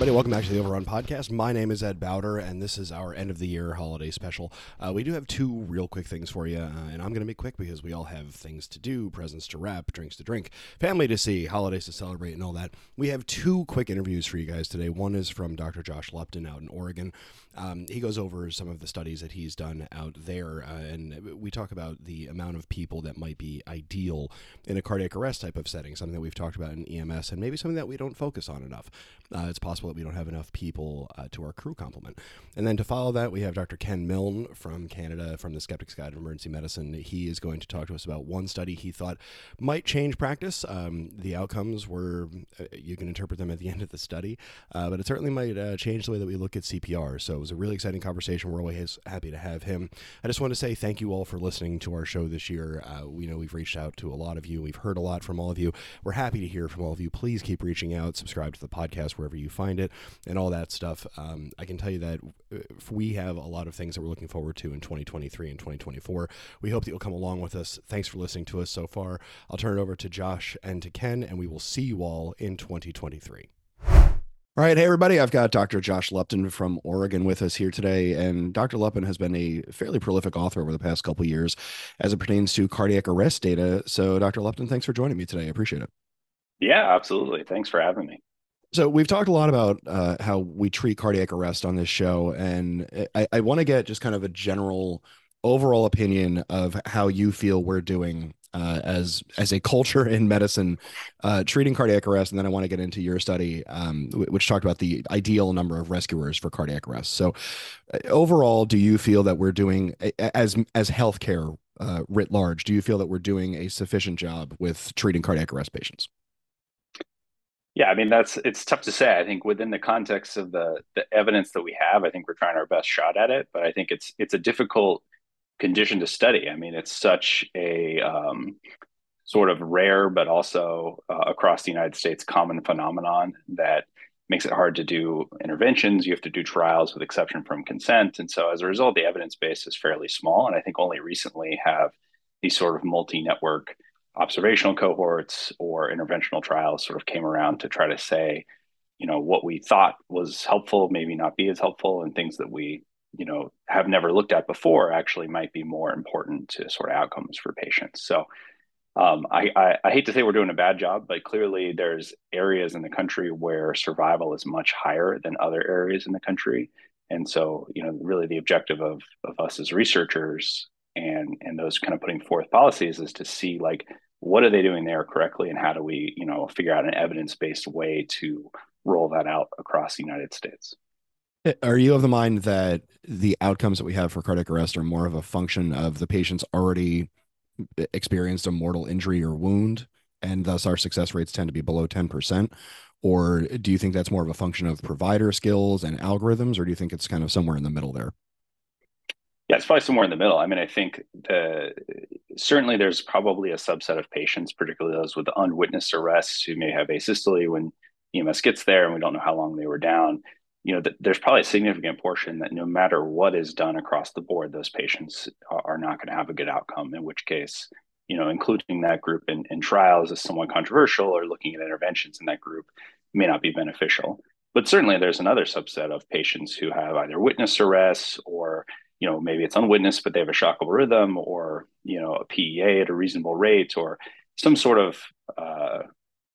everybody, welcome back to the Overrun Podcast. My name is Ed Bowder, and this is our end of the year holiday special. Uh, we do have two real quick things for you, uh, and I'm going to be quick because we all have things to do, presents to wrap, drinks to drink, family to see, holidays to celebrate, and all that. We have two quick interviews for you guys today. One is from Dr. Josh Lupton out in Oregon. Um, he goes over some of the studies that he's done out there, uh, and we talk about the amount of people that might be ideal in a cardiac arrest type of setting, something that we've talked about in EMS, and maybe something that we don't focus on enough. Uh, it's possible that we don't have enough people uh, to our crew complement. And then to follow that, we have Dr. Ken Milne from Canada from the Skeptics Guide of Emergency Medicine. He is going to talk to us about one study he thought might change practice. Um, the outcomes were, uh, you can interpret them at the end of the study, uh, but it certainly might uh, change the way that we look at CPR. So it was a really exciting conversation. We're always happy to have him. I just want to say thank you all for listening to our show this year. Uh, we know we've reached out to a lot of you. We've heard a lot from all of you. We're happy to hear from all of you. Please keep reaching out. Subscribe to the podcast wherever you find it and all that stuff. Um, I can tell you that uh, we have a lot of things that we're looking forward to in 2023 and 2024. We hope that you'll come along with us. Thanks for listening to us so far. I'll turn it over to Josh and to Ken, and we will see you all in 2023. All right, hey everybody. I've got Dr. Josh Lupton from Oregon with us here today, and Dr. Lupton has been a fairly prolific author over the past couple years as it pertains to cardiac arrest data. So, Dr. Lupton, thanks for joining me today. I appreciate it. Yeah, absolutely. Thanks for having me. So we've talked a lot about uh, how we treat cardiac arrest on this show, and I, I want to get just kind of a general, overall opinion of how you feel we're doing uh, as as a culture in medicine uh, treating cardiac arrest, and then I want to get into your study, um, which talked about the ideal number of rescuers for cardiac arrest. So, uh, overall, do you feel that we're doing as as healthcare uh, writ large? Do you feel that we're doing a sufficient job with treating cardiac arrest patients? Yeah, I mean that's it's tough to say. I think within the context of the the evidence that we have, I think we're trying our best shot at it. But I think it's it's a difficult condition to study. I mean, it's such a um, sort of rare, but also uh, across the United States common phenomenon that makes it hard to do interventions. You have to do trials with exception from consent, and so as a result, the evidence base is fairly small. And I think only recently have these sort of multi-network observational cohorts or interventional trials sort of came around to try to say, you know, what we thought was helpful maybe not be as helpful, and things that we, you know, have never looked at before actually might be more important to sort of outcomes for patients. So um, I, I, I, hate to say we're doing a bad job, but clearly there's areas in the country where survival is much higher than other areas in the country. And so, you know, really the objective of, of us as researchers and and those kind of putting forth policies is to see like what are they doing there correctly and how do we you know figure out an evidence-based way to roll that out across the united states are you of the mind that the outcomes that we have for cardiac arrest are more of a function of the patient's already eh, experienced a mortal injury or wound and thus our success rates tend to be below 10% or do you think that's more of a function of provider skills and algorithms or do you think it's kind of somewhere in the middle there yeah, it's probably somewhere in the middle. I mean, I think the certainly there's probably a subset of patients, particularly those with unwitnessed arrests, who may have asystole when EMS gets there, and we don't know how long they were down. You know, th- there's probably a significant portion that no matter what is done across the board, those patients are, are not going to have a good outcome. In which case, you know, including that group in, in trials is somewhat controversial, or looking at interventions in that group may not be beneficial. But certainly, there's another subset of patients who have either witness arrests or you know maybe it's unwitnessed but they have a shockable rhythm or you know a PEA at a reasonable rate or some sort of uh,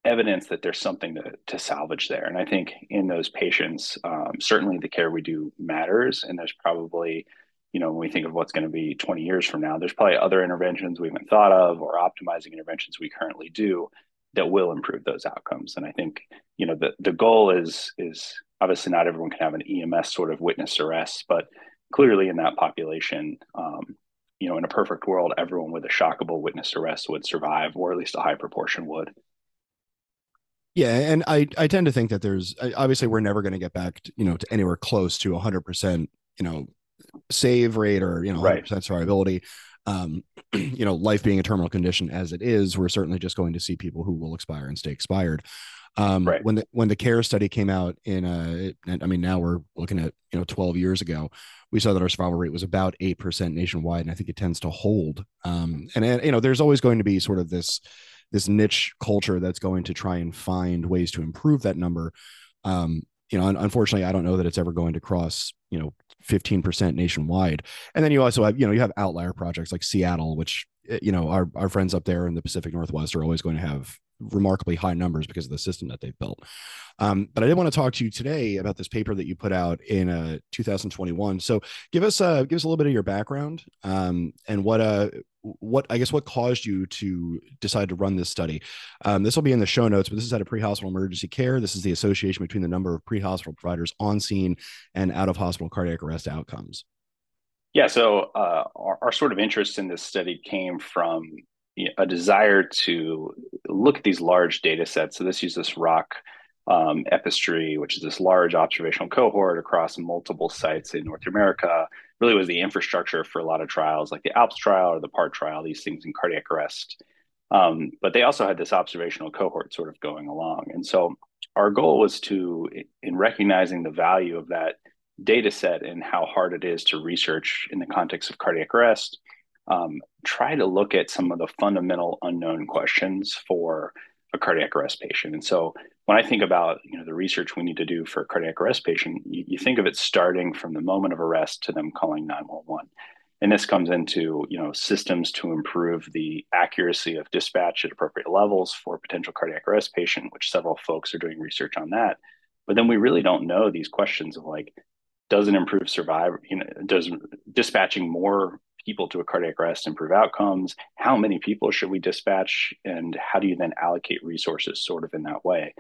evidence that there's something to, to salvage there. And I think in those patients um, certainly the care we do matters. And there's probably you know when we think of what's going to be 20 years from now there's probably other interventions we haven't thought of or optimizing interventions we currently do that will improve those outcomes. And I think you know the the goal is is obviously not everyone can have an EMS sort of witness arrest but clearly in that population, um, you know, in a perfect world, everyone with a shockable witness arrest would survive, or at least a high proportion would. Yeah, and I I tend to think that there's obviously we're never going to get back, to, you know, to anywhere close to 100 percent, you know, save rate or you know 100 percent survivability. Um, you know, life being a terminal condition as it is, we're certainly just going to see people who will expire and stay expired. Um, right. When the when the CARES study came out in, uh, I mean, now we're looking at you know 12 years ago we saw that our survival rate was about 8% nationwide and i think it tends to hold um, and, and you know there's always going to be sort of this this niche culture that's going to try and find ways to improve that number um, you know, unfortunately, I don't know that it's ever going to cross, you know, 15% nationwide. And then you also have, you know, you have outlier projects like Seattle, which, eh, you know, our, our friends up there in the Pacific Northwest are always going to have remarkably high numbers because of the system that they've built. Um, but I did want to talk to you today about this paper that you put out in uh, 2021. So give us uh, give us a little bit of your background um, and what uh, what I guess what caused you to decide to run this study. Um, this will be in the show notes, but this is out of pre-hospital emergency care. This is the association between the number of pre-hospital providers on scene and out of hospital cardiac arrest outcomes. Yeah, so uh, our, our, sort of interest in this study came from a desire to look at these large data sets. So this uses ROC um, Epistry, which is this large observational cohort across multiple sites in North America. Really was the infrastructure for a lot of trials, like the ALPS trial or the PART trial, these things in cardiac arrest. Um, but they also had this observational cohort sort of going along. And so our goal was to, in recognizing the value of that data set and how hard it is to research in the context of cardiac arrest, um, try to look at some of the fundamental unknown questions for a cardiac arrest patient. And so when I think about you know the research we need to do for a cardiac arrest patient, you, you think of it starting from the moment of arrest to them calling 911. And this comes into you know systems to improve the accuracy of dispatch at appropriate levels for potential cardiac arrest patient, which several folks are doing research on that. But then we really don't know these questions of like, does it improve survival? You know, does dispatching more people to a cardiac arrest, improve outcomes? How many people should we dispatch? And how do you then allocate resources sort of in that way?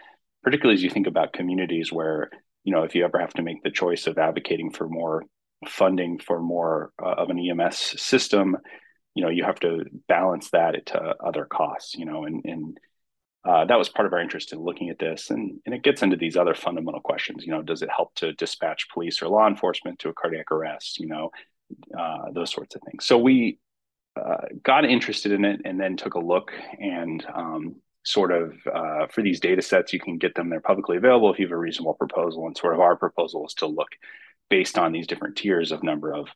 Particularly as you think about communities where, you know, if you ever have to make the choice of advocating for more funding for more uh, of an EMS system, you know, you have to balance that to other costs, you know, and, and uh, that was part of our interest in looking at this. And, and it gets into these other fundamental questions. You know, does it help to dispatch police or law enforcement to a cardiac arrest? You know, uh, those sorts of things. So we uh, got interested in it and then took a look and um, sort of uh, for these data sets, you can get them, they're publicly available if you have a reasonable proposal. And sort of our proposal is to look based on these different tiers of number of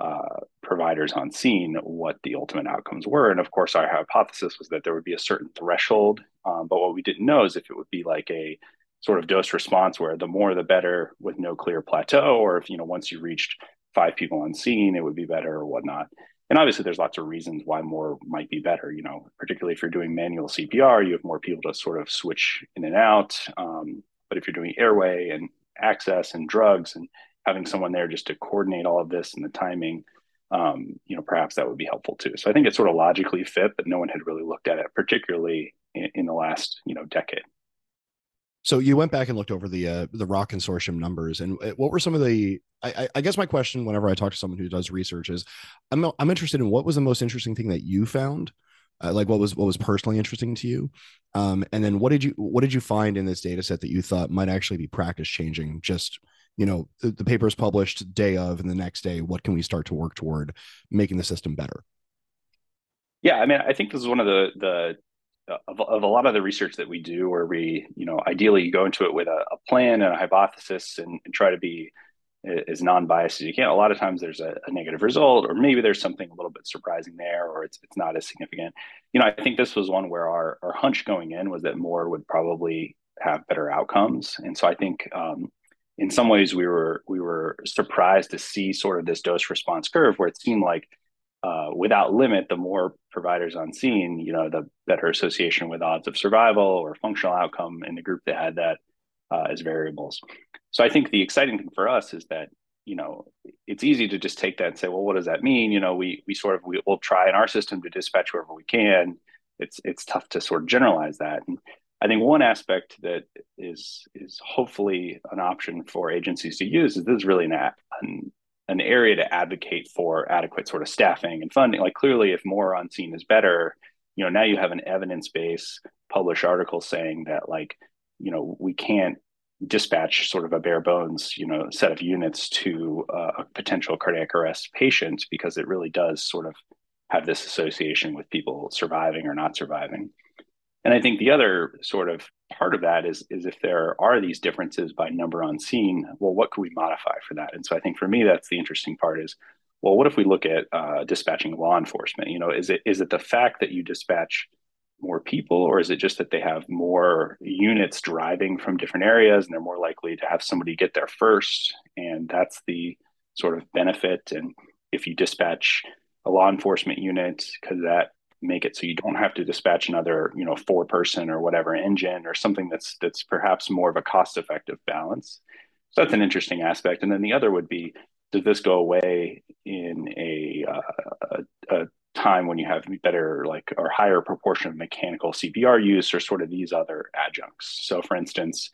uh, providers on scene what the ultimate outcomes were. And of course, our hypothesis was that there would be a certain threshold. Um, but what we didn't know is if it would be like a sort of dose response where the more the better with no clear plateau, or if, you know, once you reached five people on scene, it would be better or whatnot. And obviously, there's lots of reasons why more might be better. You know, particularly if you're doing manual CPR, you have more people to sort of switch in and out. Um, but if you're doing airway and access and drugs and having someone there just to coordinate all of this and the timing, um, you know, perhaps that would be helpful too. So I think it sort of logically fit, but no one had really looked at it, particularly in, in the last, you know, decade. So you went back and looked over the uh, the ROC consortium numbers, and uh, what were some of the? I, I, guess my question, whenever I talk to someone who does research, is I'm I'm interested in what was the most interesting thing that you found, uh, like what was what was personally interesting to you, um, and then what did you what did you find in this data set that you thought might actually be practice changing? Just you know, the, the paper is published day of, and the next day, what can we start to work toward making the system better? Yeah, I mean, I think this is one of the the of, of a lot of the research that we do where we you know ideally you go into it with a, a plan and a hypothesis and, and, try to be as non-biased as you can. A lot of times there's a, a, negative result or maybe there's something a little bit surprising there or it's, it's not as significant. You know i think this was one where our, our hunch going in was that more would probably have better outcomes. And so i think um, in some ways we were we were surprised to see sort of this dose response curve where it seemed like uh, without limit, the more providers on scene, you know, the better association with odds of survival or functional outcome in the group that had that uh, as variables. So I think the exciting thing for us is that you know it's easy to just take that and say, well, what does that mean? You know, we we sort of we, will try in our system to dispatch wherever we can. It's it's tough to sort of generalize that. And I think one aspect that is is hopefully an option for agencies to use is this is really an, an an area to advocate for adequate sort of staffing and funding. Like clearly, if more on scene is better, you know, now you have an evidence base published article saying that like, you know, we can't dispatch sort of a bare bones, you know, set of units to uh, a potential cardiac arrest patient because it really does sort of have this association with people surviving or not surviving. And I think the other sort of part of that is is if there are these differences by number on scene, well, what could we modify for that? And so I think for me, that's the interesting part is, well, what if we look at uh, dispatching law enforcement? You know, is it is it the fact that you dispatch more people, or is it just that they have more units driving from different areas and they're more likely to have somebody get there first? And that's the sort of benefit. And if you dispatch a law enforcement unit, because that make it so you don't have to dispatch another, you know, four person or whatever engine or something that's that's perhaps more of a cost effective balance? So that's an interesting aspect. And then the other would be, does this go away in a, uh, a, a time when you have better like or higher proportion of mechanical CPR use or sort of these other adjuncts. So for instance,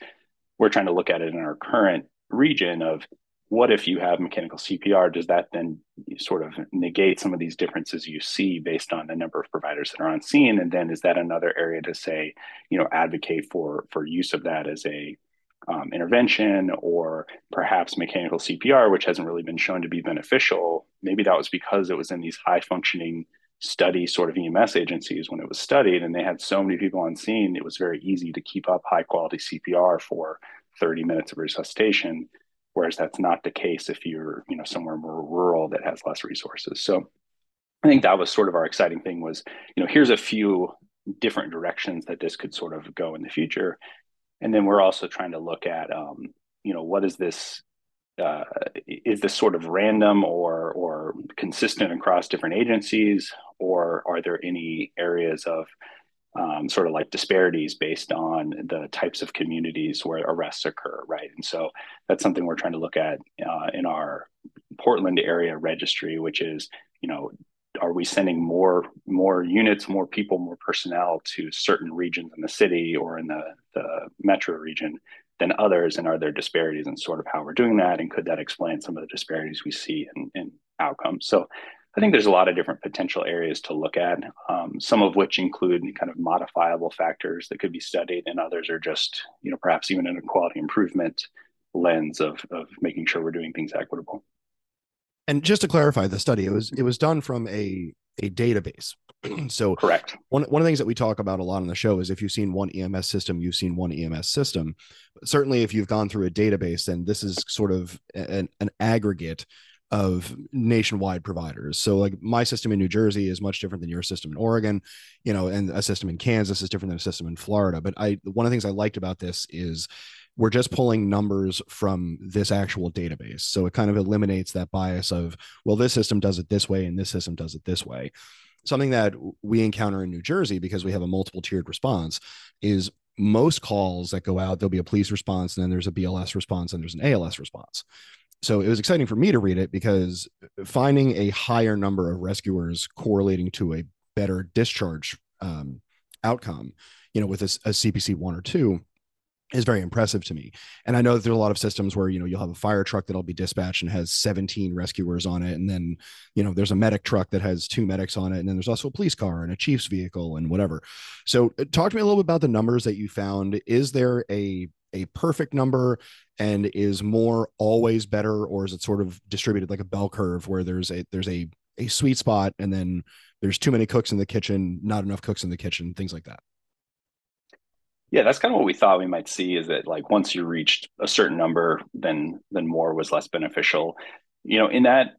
we're trying to look at it in our current region of what if you have mechanical CPR? Does that then sort of negate some of these differences you see based on the number of providers that are on scene? And then is that another area to say, you know, advocate for for use of that as a um, intervention or perhaps mechanical CPR, which hasn't really been shown to be beneficial. Maybe that was because it was in these high functioning study sort of EMS agencies when it was studied and they had so many people on scene, it was very easy to keep up high quality CPR for 30 minutes of resuscitation. Whereas that's not the case if you're, you know, somewhere more rural that has less resources. So I think that was sort of our exciting thing was, you know, here's a few different directions that this could sort of go in the future and then we're also trying to look at um, you know what is this uh, is this sort of random or or consistent across different agencies or are there any areas of um, sort of like disparities based on the types of communities where arrests occur right and so that's something we're trying to look at uh, in our portland area registry which is you know are we sending more more units, more people, more personnel to certain regions in the city or in the, the metro region than others? And are there disparities in sort of how we're doing that? And could that explain some of the disparities we see in, in outcomes? So I think there's a lot of different potential areas to look at, um, some of which include kind of modifiable factors that could be studied, and others are just, you know, perhaps even in a quality improvement lens of, of making sure we're doing things equitable. And just to clarify the study, it was it was done from a a database. so correct. One one of the things that we talk about a lot on the show is if you've seen one EMS system, you've seen one EMS system. But certainly, if you've gone through a database, then this is sort of an, an aggregate of nationwide providers. So like my system in New Jersey is much different than your system in Oregon, you know, and a system in Kansas is different than a system in Florida. But I one of the things I liked about this is we're just pulling numbers from this actual database. So it kind of eliminates that bias of, well, this system does it this way and this system does it this way. Something that we encounter in New Jersey because we have a multiple tiered response is most calls that go out, there'll be a police response, and then there's a BLS response, and there's an ALS response. So it was exciting for me to read it because finding a higher number of rescuers correlating to a better discharge um, outcome, you know, with a, a CPC one or two, is very impressive to me. And I know that there's a lot of systems where, you know, you'll have a fire truck that'll be dispatched and has 17 rescuers on it. And then, you know, there's a medic truck that has two medics on it. And then there's also a police car and a chief's vehicle and whatever. So uh, talk to me a little bit about the numbers that you found. Is there a a perfect number and is more always better or is it sort of distributed like a bell curve where there's a there's a a sweet spot and then there's too many cooks in the kitchen not enough cooks in the kitchen things like that yeah, that's kind of what we thought we might see is that like once you reached a certain number, then then more was less beneficial. You know, in that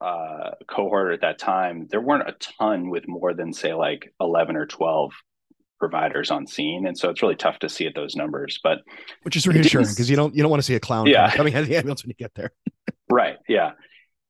uh, cohort at that time, there weren't a ton with more than say like eleven or twelve providers on scene, and so it's really tough to see at those numbers. But which is reassuring because you don't you don't want to see a clown yeah. coming out of the ambulance when you get there. right. Yeah.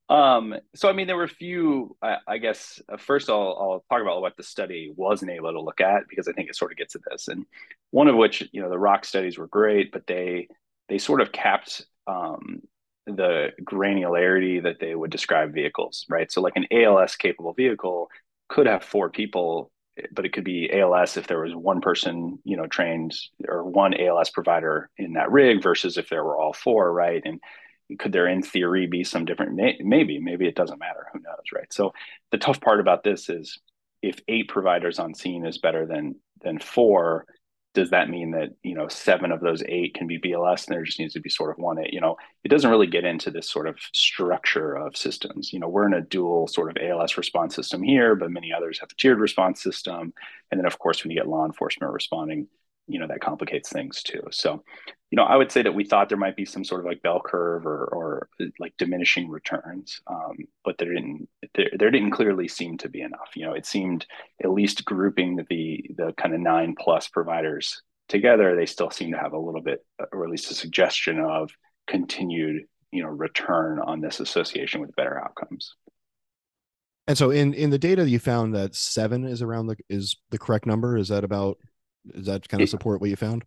Um, so, I mean, there were a few, I, I guess, uh, first I'll, I'll talk about what the study wasn't able to look at because I think it sort of gets at this. And one of which, you know, the ROC studies were great, but they, they sort of capped um, the granularity that they would describe vehicles, right? So, like an ALS capable vehicle could have four people, but it could be ALS if there was one person, you know, trained or one ALS provider in that rig versus if there were all four, right? And could there in theory be some different maybe maybe it doesn't matter who knows right so the tough part about this is if eight providers on scene is better than than four does that mean that you know seven of those eight can be bls and there just needs to be sort of one it you know? It doesn't really get into this sort of structure of systems. You know we're in a dual sort of als response system here but many others have a tiered response system. And then of course when you get law enforcement responding you know that complicates things too so you know, I would say that we thought there might be some sort of like bell curve or, or like diminishing returns, um, but there didn't there, there didn't clearly seem to be enough. You know, it seemed at least grouping the the kind of nine plus providers together, they still seem to have a little bit, or at least a suggestion of continued, you know, return on this association with better outcomes. And so, in in the data, you found that seven is around the is the correct number. Is that about? Does that kind of support what you found?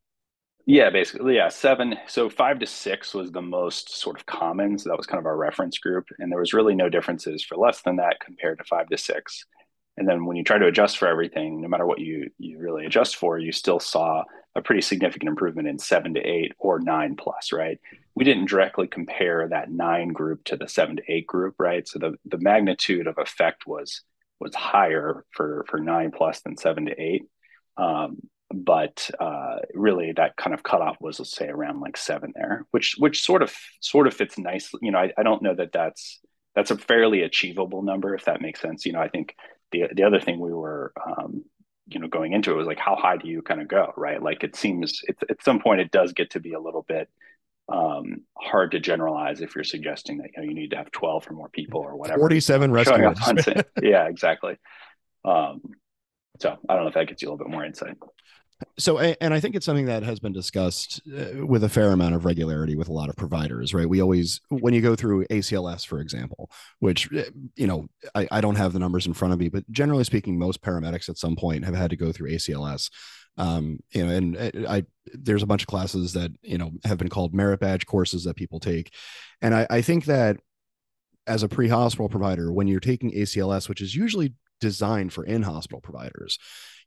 Yeah, basically, yeah, seven. So five to six was the most sort of common. So that was kind of our reference group, and there was really no differences for less than that compared to five to six. And then when you try to adjust for everything, no matter what you you really adjust for, you still saw a pretty significant improvement in seven to eight or nine plus, right? We didn't directly compare that nine group to the seven to eight group, right? So the the magnitude of effect was was higher for for nine plus than seven to eight. Um, but uh, really that kind of cutoff was let's say around like seven there which which sort of sort of fits nicely you know I, I don't know that that's that's a fairly achievable number if that makes sense. You know i think the the other thing we were um, you know going into it was like how high do you kind of go right? Like it seems it's, at some point it does get to be a little bit um, hard to generalize if you're suggesting that you know you need to have 12 or more people or whatever. 47 rescuers. yeah exactly. Um, so i don't know if that gets you a little bit more insight so and i think it's something that has been discussed uh, with a fair amount of regularity with a lot of providers right? We always when you go through acls for example which uh, you know I, I don't have the numbers in front of me but generally speaking most paramedics at some point have had to go through acls um, you know and uh, i there's a bunch of classes that you know have been called merit badge courses that people take. And i, I think that as a pre-hospital provider when you're taking acls which is usually designed for in-hospital providers.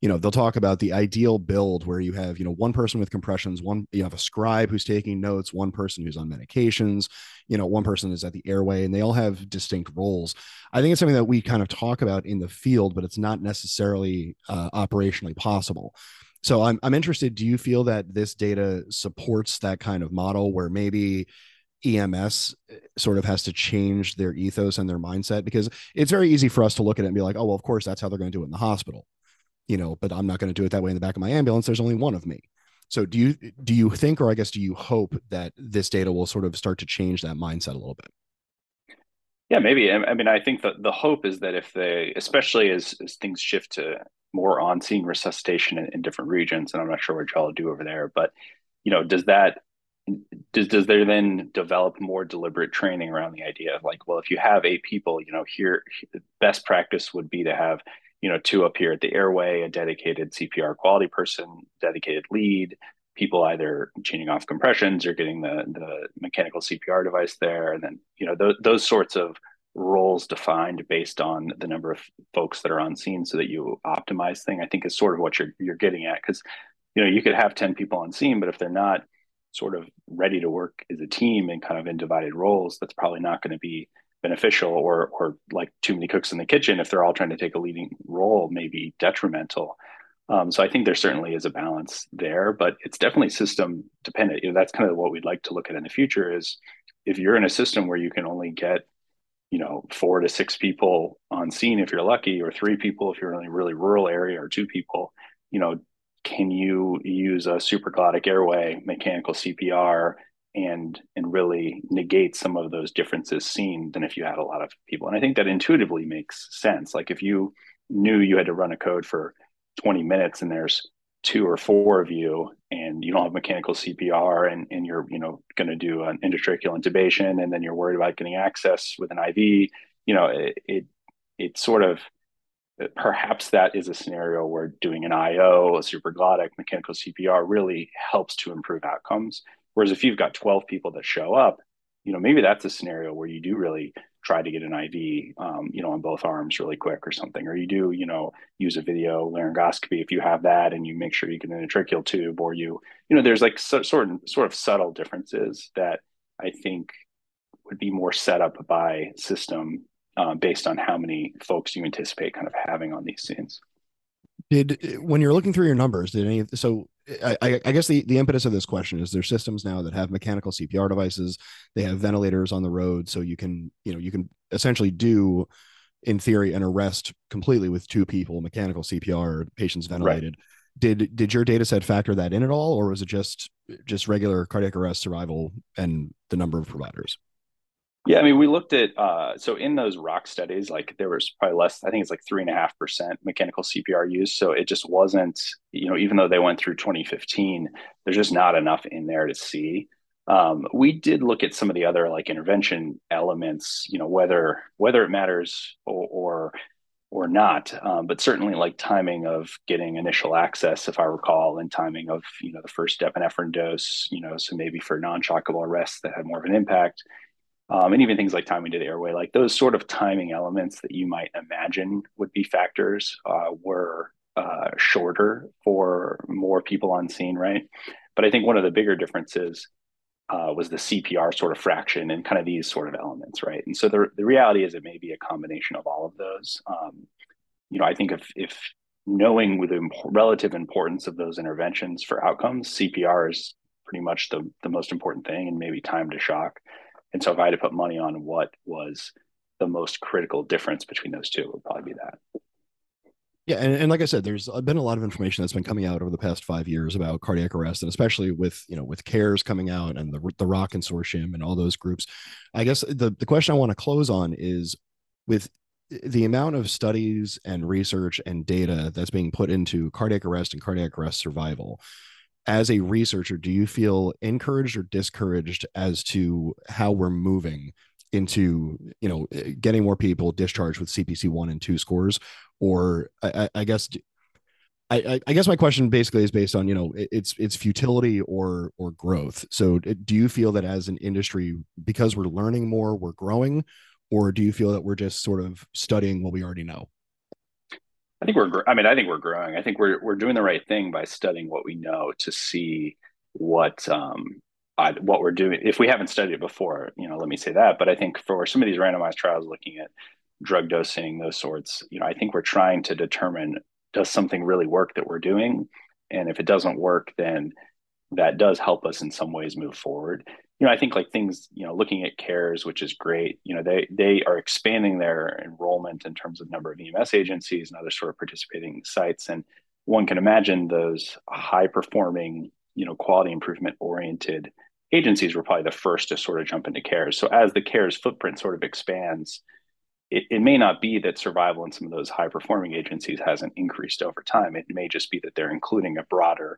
You know they'll talk about the ideal build where you have you know one person with compressions one you have a scribe who's taking notes one person who's on medications you know one person is at the airway and they all have distinct roles. I think it's something that we kind of talk about in the field but it's not necessarily uh, operationally possible. So I'm, I'm interested do you feel that this data supports that kind of model where maybe EMS uh, sort of has to change their ethos and their mindset because it's very easy for us to look at it and be like, oh, well, of course, that's how they're going to do it in the hospital you know, but I'm not going to do it that way in the back of my ambulance. There's only one of me. So do you do you think, or I guess do you hope that this data will sort of start to change that mindset a little bit? Yeah, maybe. I mean, I think the the hope is that if they, especially as, as things shift to more on scene resuscitation in, in, different regions, and I'm not sure what y'all do over there, but you know, does that does does there then develop more deliberate training around the idea of like, well, if you have eight people, you know, here best practice would be to have you know, two up here at the airway, a dedicated CPR quality person, dedicated lead, people either chaining off compressions or getting the the mechanical CPR device there, and then you know those those sorts of roles defined based on the number of folks that are on scene, so that you optimize thing. I think is sort of what you're you're getting at because you know you could have ten people on scene, but if they're not sort of ready to work as a team and kind of in divided roles, that's probably not going to be beneficial or or like too many cooks in the kitchen if they're all trying to take a leading role may be detrimental. Um, so i think there certainly is a balance there but it's definitely system dependent. You know that's kind of what we'd like to look at in the future is if you're in a system where you can only get you know four to six people on scene if you're lucky or three people if you're in a really rural area or two people you know can you use a supraglottic airway mechanical cpr and and really negate some of those differences seen than if you had a lot of people? And i think that intuitively makes sense. Like if you knew you had to run a code for 20 minutes and there's two or four of you and you don't have mechanical cpr and, and you're you know going to do an endotracheal intubation and then you're worried about getting access with an iv you know it, it it sort of perhaps that is a scenario where doing an io a supraglottic mechanical cpr really helps to improve outcomes. Whereas if you've got 12 people that show up, you know, maybe that's a scenario where you do really try to get an IV, um, you know, on both arms really quick or something, or you do, you know, use a video laryngoscopy if you have that, and you make sure you get in a tracheal tube, or you, you know, there's like so, sort of sort of subtle differences that I think would be more set up by system uh, based on how many folks you anticipate kind of having on these scenes. Did when you're looking through your numbers, did any so I, I, guess the, the impetus of this question is there's systems now that have mechanical CPR devices. They have ventilators on the road, so you can you know you can essentially do, in theory, an arrest completely with two people, mechanical CPR, patients ventilated. did did your data set factor that in at all, or was it just just regular cardiac arrest survival and the number of providers? Yeah, I mean, we looked at uh, so in those rock studies, like there was probably less. I think it's like three and a half percent mechanical CPR use. So it just wasn't, you know, even though they went through 2015, there's just not enough in there to see. Um, we did look at some of the other like intervention elements, you know, whether whether it matters or or, or not, um, but certainly like timing of getting initial access, if I recall, and timing of you know the first epinephrine dose, you know, so maybe for non-shockable arrests that had more of an impact um, and even things like timing to the airway, like those sort of timing elements that you might imagine would be factors, uh, were uh, shorter for more people on scene, right? But I think one of the bigger differences uh, was the CPR sort of fraction and kind of these sort of elements, right? And so the the reality is it may be a combination of all of those. Um, you know, I think if if knowing the imp- relative importance of those interventions for outcomes, CPR is pretty much the the most important thing, and maybe time to shock. And so if I had to put money on what was the most critical difference between those two, it would probably be that. Yeah, and, and like I said, there's been a lot of information that's been coming out over the past five years about cardiac arrest, and especially with you know with CARES coming out and the the ROC Consortium and all those groups. I guess the the question I want to close on is with the amount of studies and research and data that's being put into cardiac arrest and cardiac arrest survival as a researcher, do you feel encouraged or discouraged as to how we're moving into you know eh, getting more people discharged with CPC one and two scores? Or I, I guess I, I, guess my question basically is based on you know it's it's futility or or growth. So do you feel that as an industry, because we're learning more, we're growing, or do you feel that we're just sort of studying what we already know? I think we're. I mean, I think we're growing. I think we're we're doing the right thing by studying what we know to see what um I, what we're doing. If we haven't studied it before, you know, let me say that. But I think for some of these randomized trials, looking at drug dosing, those sorts, you know, I think we're trying to determine does something really work that we're doing, and if it doesn't work, then that does help us in some ways move forward you know, I think like things, you know, looking at CARES, which is great, you know, they they are expanding their enrollment in terms of number of EMS agencies and other sort of participating sites. And one can imagine those high performing, you know, quality improvement oriented agencies were probably the first to sort of jump into CARES. So as the CARES footprint sort of expands, it, it may not be that survival in some of those high performing agencies hasn't increased over time. It may just be that they're including a broader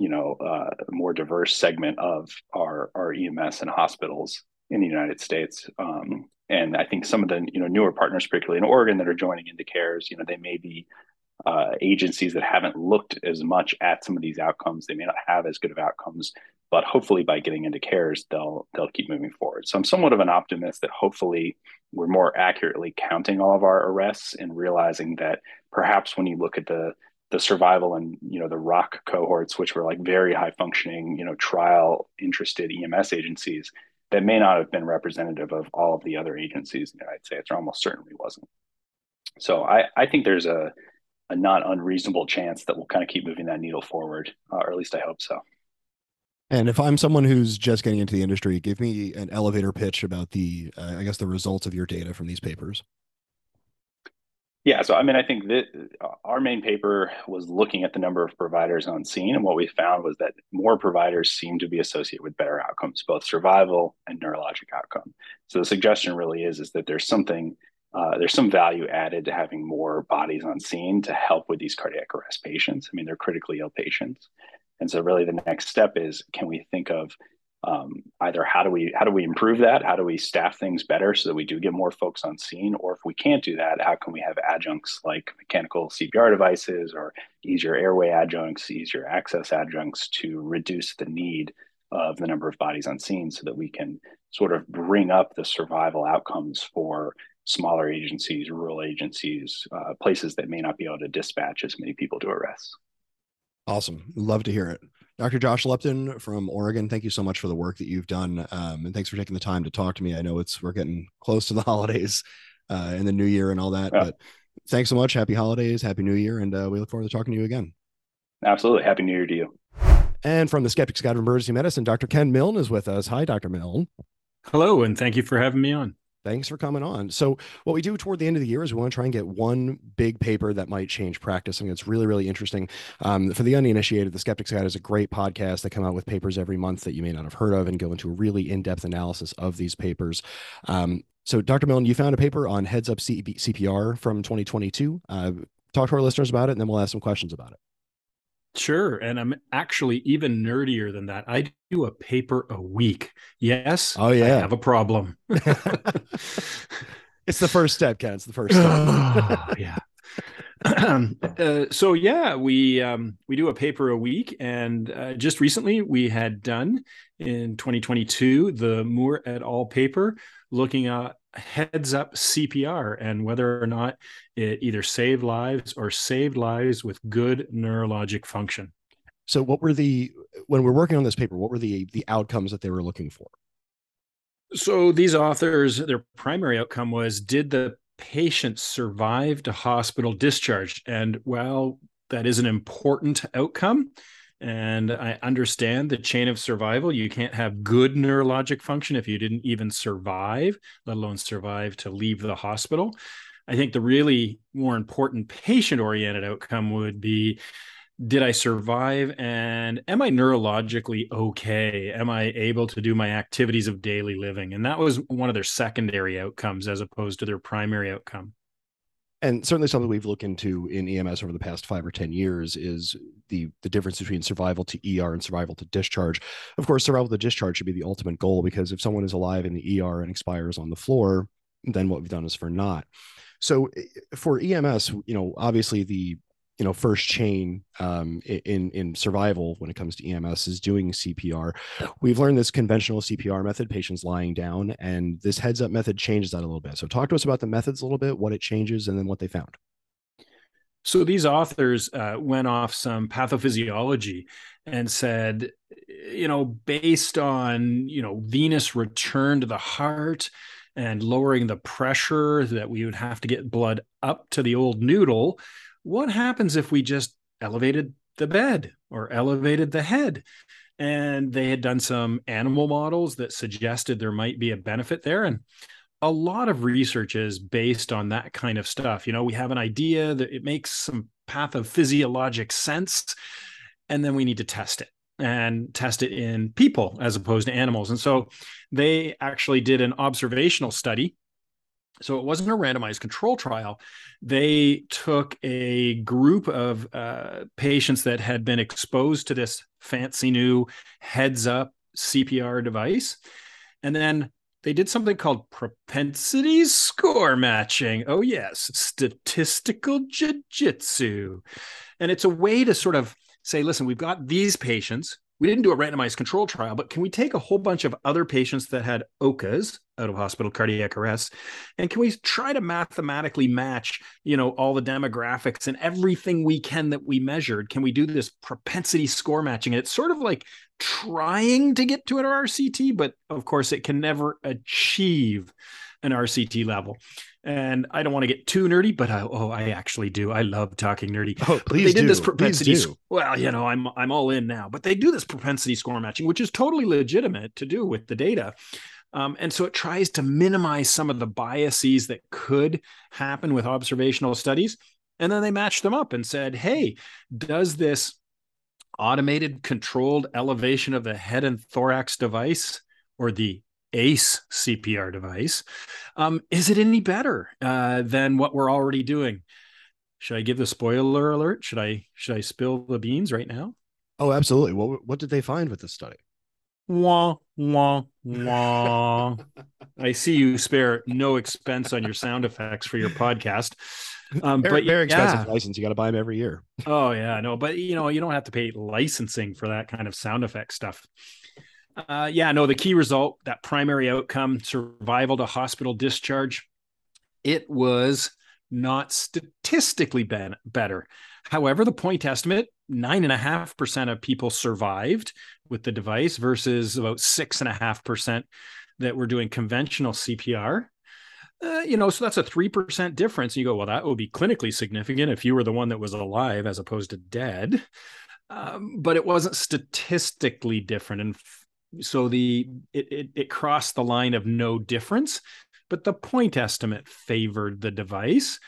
you know, uh, more diverse segment of our, our EMS and hospitals in the United States. Um, and I think some of the, you know, newer partners, particularly in Oregon that are joining into CARES, you know, they may be uh, agencies that haven't looked as much at some of these outcomes. They may not have as good of outcomes, but hopefully by getting into CARES, they'll they'll keep moving forward. So I'm somewhat of an optimist that hopefully we're more accurately counting all of our arrests and realizing that perhaps when you look at the the survival and you know the ROC cohorts which were like very high functioning you know trial interested ems agencies that may not have been representative of all of the other agencies. In the united states or almost certainly wasn't. So i i think there's a a not unreasonable chance that we'll kind of keep moving that needle forward uh, or at least i hope so. And if I'm someone who's just getting into the industry, give me an elevator pitch about the, uh, I guess, the results of your data from these papers. Yeah, so I mean, I think that uh, our main paper was looking at the number of providers on scene, and what we found was that more providers seem to be associated with better outcomes, both survival and neurologic outcome. So the suggestion really is is that there's something, uh, there's some value added to having more bodies on scene to help with these cardiac arrest patients. I mean, they're critically ill patients, and so really the next step is can we think of um, either how do we how do we improve that? How do we staff things better so that we do get more folks on scene? Or if we can't do that how can we have adjuncts like mechanical cpr devices or easier airway adjuncts easier access adjuncts to reduce the need of the number of bodies on scene so that we can sort of bring up the survival outcomes for smaller agencies rural agencies uh, places that may not be able to dispatch as many people to arrests awesome. Love to hear it Dr. Josh Lupton from Oregon, thank you so much for the work that you've done, um, and thanks for taking the time to talk to me. I know it's we're getting close to the holidays uh, and the new year and all that, yeah. but thanks so much. Happy holidays, happy new year, and uh, we look forward to talking to you again. Absolutely, happy new year to you. And from the Skeptics Guide of Emergency Medicine, Dr. Ken Milne is with us. Hi, Dr. Milne. Hello, and thank you for having me on. Thanks for coming on. So, what we do toward the end of the year is we want to try and get one big paper that might change practice. Mean, it's really, really interesting. Um, for the uninitiated, the Skeptics Guide is a great podcast. They come out with papers every month that you may not have heard of and go into a really in depth analysis of these papers. Um, so, Dr. Milne, you found a paper on heads up CPR from 2022. Uh, talk to our listeners about it, and then we'll ask some questions about it. Sure. And I'm actually even nerdier than that. I do a paper a week. Yes. Oh, yeah. I have a problem. it's the first step, Ken. It's the first step. oh, yeah. uh, so yeah, we um, we do a paper a week, and uh, just recently we had done in 2022 the Moore et al. paper looking at heads up CPR and whether or not it either saved lives or saved lives with good neurologic function. So what were the when we're working on this paper, what were the the outcomes that they were looking for? So these authors, their primary outcome was did the patient survive to hospital discharge? And while that is an important outcome, and I understand the chain of survival. You can't have good neurologic function if you didn't even survive, let alone survive to leave the hospital. I think the really more important patient oriented outcome would be did I survive and am I neurologically okay? Am I able to do my activities of daily living? And that was one of their secondary outcomes as opposed to their primary outcome and certainly something we've looked into in EMS over the past five or ten years is the the difference between survival to ER and survival to discharge. Of course, survival to discharge should be the ultimate goal because if someone is alive in the ER and expires on the floor, then what we've done is for naught. So eh, for EMS, you know, obviously the you know first chain um, in in survival when it comes to EMS is doing CPR. We've learned this conventional CPR method, patients lying down, and this heads up method changes that a little bit. So talk to us about the methods a little bit, what it changes, and then what they found. So these authors uh, went off some pathophysiology and said, you know, based on you know venous return to the heart and lowering the pressure that we would have to get blood up to the old noodle what happens if we just elevated the bed or elevated the head? And they had done some animal models that suggested there might be a benefit there. And a lot of research is based on that kind of stuff. You know, we have an idea that it makes some pathophysiologic sense, and then we need to test it and test it in people as opposed to animals. And so they actually did an observational study so it wasn't a randomized control trial. They took a group of uh, patients that had been exposed to this fancy new heads up CPR device. And then they did something called propensity score matching. Oh, yes, statistical jiu-jitsu. And it's a way to sort of say, listen, we've got these patients we didn't do a randomized control trial, but can we take a whole bunch of other patients that had OHCAs, out of hospital cardiac arrest, and can we try to mathematically match, you know, all the demographics and everything we can that we measured? Can we do this propensity score matching? And it's sort of like trying to get to an RCT, but of course it can never achieve an RCT level. And I don't want to get too nerdy, but I, oh, I actually do. I love talking nerdy. Oh, please they did do. this propensity. Well, you know, I'm I'm all in now. But they do this propensity score matching, which is totally legitimate to do with the data. Um, and so it tries to minimize some of the biases that could happen with observational studies. And then they matched them up and said, hey, does this automated controlled elevation of the head and thorax device or the ACE CPR device. Um, is it any better uh, than what we're already doing? Should I give the spoiler alert? Should I should I spill the beans right now? Oh, absolutely. What what did they find with this study? Wah wah wah. I see you spare no expense on your sound effects for your podcast. Um, very, but very expensive yeah. license. You got to buy them every year. Oh yeah, no, but you know you don't have to pay licensing for that kind of sound effect stuff. Uh, yeah, no, the key result, that primary outcome, survival to hospital discharge, it was not statistically ben- better. However, the point estimate, nine and a half percent of people survived with the device versus about six and a half percent that were doing conventional CPR. Uh, you know, so that's a 3% difference. You go, well, that would be clinically significant if you were the one that was alive as opposed to dead. Um, but it wasn't statistically different. And so the it, it, it crossed the line of no difference but the point estimate favored the device.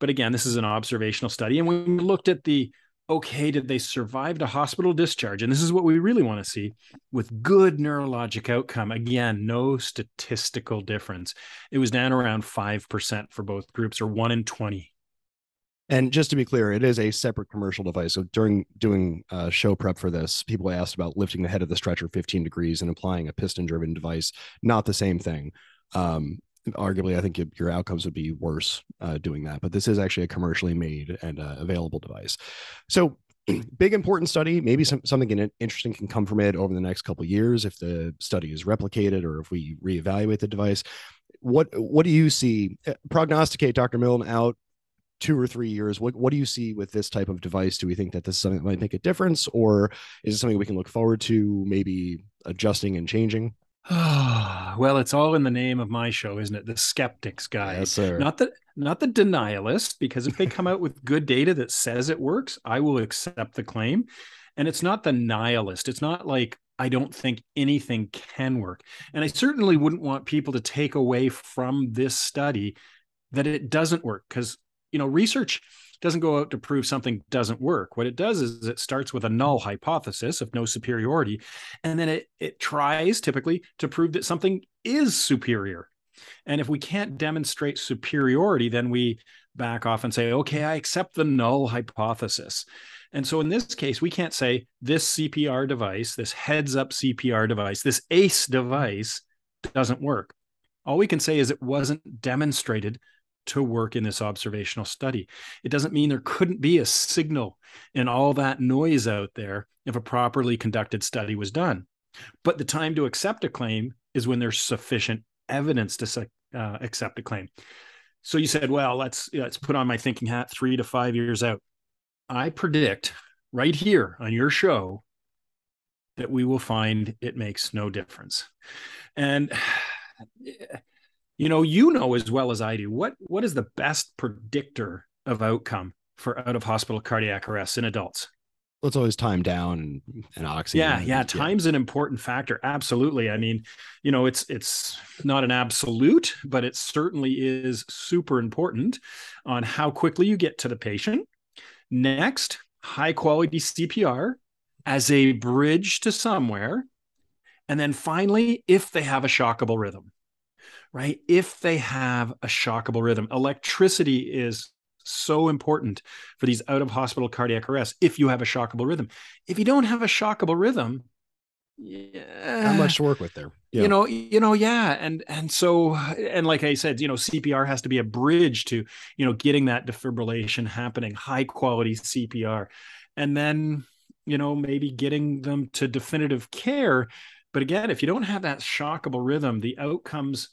But again, this is an observational study. And when we looked at the okay, did they survive to hospital discharge? And this is what we really want to see with good neurologic outcome. Again, no statistical difference. It was down around 5% for both groups, or one in 20. And just to be clear, it is a separate commercial device. So during doing uh, show prep for this, people asked about lifting the head of the stretcher 15 degrees and applying a piston driven device. Not the same thing. Um, arguably, I think your outcomes would be worse uh, doing that. But this is actually a commercially made and uh, available device. So big important study. Maybe some, something interesting can come from it over the next couple years if the study is replicated or if we reevaluate the device. What what do you see? Uh, prognosticate Dr. Milne out two or three years what, what do you see with this type of device? Do we think that this is something that might make a difference or is it something we can look forward to maybe adjusting and changing? Well it's all in the name of my show isn't it? The skeptics guide yes, sir. not the not the denialist because if they come out with good data that says it works i will accept the claim. And it's not the nihilist. It's not like I don't think anything can work. And I certainly wouldn't want people to take away from this study that it doesn't work because you know, research doesn't go out to prove something doesn't work. What it does is it starts with a null hypothesis of no superiority, and then it it tries typically to prove that something is superior. And if we can't demonstrate superiority, then we back off and say, okay, I accept the null hypothesis. And so in this case, we can't say this CPR device, this heads up CPR device, this ACE device doesn't work. All we can say is it wasn't demonstrated to work in this observational study. It doesn't mean there couldn't be a signal in all that noise out there if a properly conducted study was done. But the time to accept a claim is when there's sufficient evidence to uh, accept a claim. So you said, well, let's let's put on my thinking hat 3 to 5 years out. I predict right here on your show that we will find it makes no difference. And you know you know as well as i do what what is the best predictor of outcome for out of hospital cardiac arrest in adults well, it's always time down and, and oxygen. Yeah, yeah. Time's yeah. an important factor. Absolutely. I mean, you know, it's it's not an absolute, but it certainly is super important on how quickly you get to the patient. Next, high quality CPR as a bridge to somewhere. And then finally, if they have a shockable rhythm right? If they have a shockable rhythm, electricity is so important for these out of hospital cardiac arrests. If you have a shockable rhythm, if you don't have a shockable rhythm, yeah, not much to work with there. Yeah. You know, you know, yeah, and and so and like I said, you know, CPR has to be a bridge to you know getting that defibrillation happening, high quality CPR, and then you know maybe getting them to definitive care. But again, if you don't have that shockable rhythm, the outcomes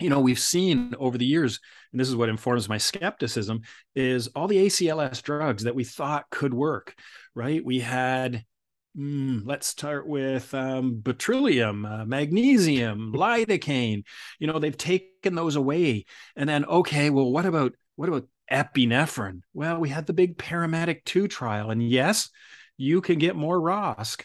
you know we've seen over the years and this is what informs my skepticism is all the acls drugs that we thought could work right? We had mm, let's start with um, bretylium uh, magnesium lidocaine. You know they've taken those away. And then okay well what about what about epinephrine? Well we had the big paramedic 2 trial and yes you can get more ROSC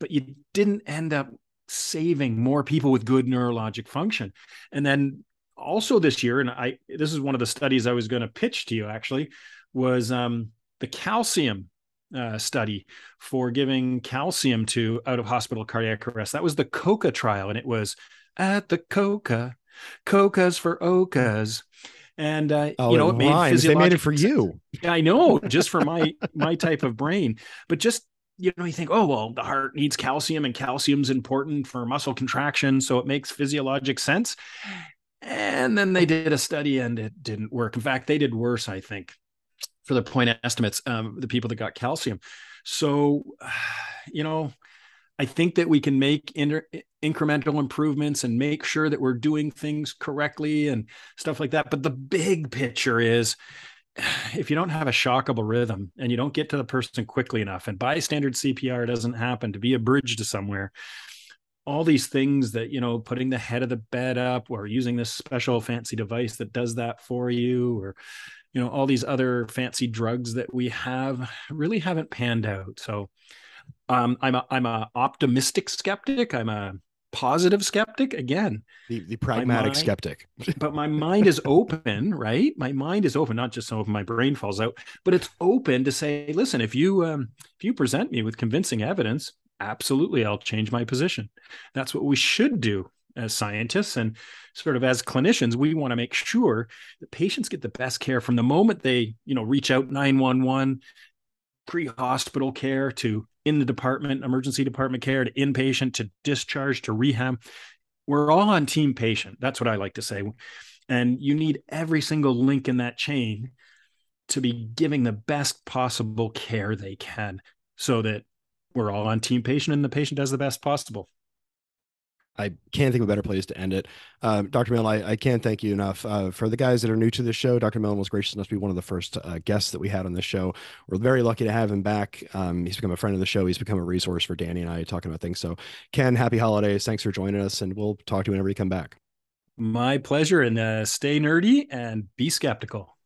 but you didn't end up saving more people with good neurologic function. And then also this year, and I this is one of the studies I was going to pitch to you actually, was um, the calcium uh, study for giving calcium to out of hospital cardiac arrest. That was the COCA trial, and it was at the COCA, COCA's for OHCA's. And uh, oh, you know, it made They made it for you. I know, just for my my type of brain. But just you know, you think, oh, well, the heart needs calcium and calcium's important for muscle contraction. So it makes physiologic sense. And then they did a study and it didn't work. In fact, they did worse, I think, for the point estimates, um, the people that got calcium. So, you know, I think that we can make inter- incremental improvements and make sure that we're doing things correctly and stuff like that. But the big picture is if you don't have a shockable rhythm and you don't get to the person quickly enough and bystander CPR doesn't happen to be a bridge to somewhere, all these things that, you know, putting the head of the bed up or using this special fancy device that does that for you or, you know, all these other fancy drugs that we have really haven't panned out. So um, I'm a, I'm a optimistic skeptic. I'm a, positive skeptic again. The, the pragmatic mind, skeptic. but my mind is open right? My mind is open not just so if my brain falls out but it's open to say listen if you um, if you present me with convincing evidence absolutely i'll change my position. That's what we should do as scientists and sort of as clinicians. We want to make sure that patients get the best care from the moment they you know reach out 911 pre-hospital care to in the department, emergency department care, to inpatient, to discharge, to rehab. We're all on team patient. That's what I like to say. And you need every single link in that chain to be giving the best possible care they can so that we're all on team patient and the patient does the best possible. I can't think of a better place to end it. Uh, Dr. Milne, I, I, can't thank you enough. Uh, for the guys that are new to the show, Dr. Milne was gracious enough to be one of the first uh, guests that we had on this show. We're very lucky to have him back. Um, he's become a friend of the show. He's become a resource for Danny and I talking about things. So, Ken, happy holidays. Thanks for joining us, and we'll talk to you whenever you come back. My pleasure. And uh, stay nerdy and be skeptical.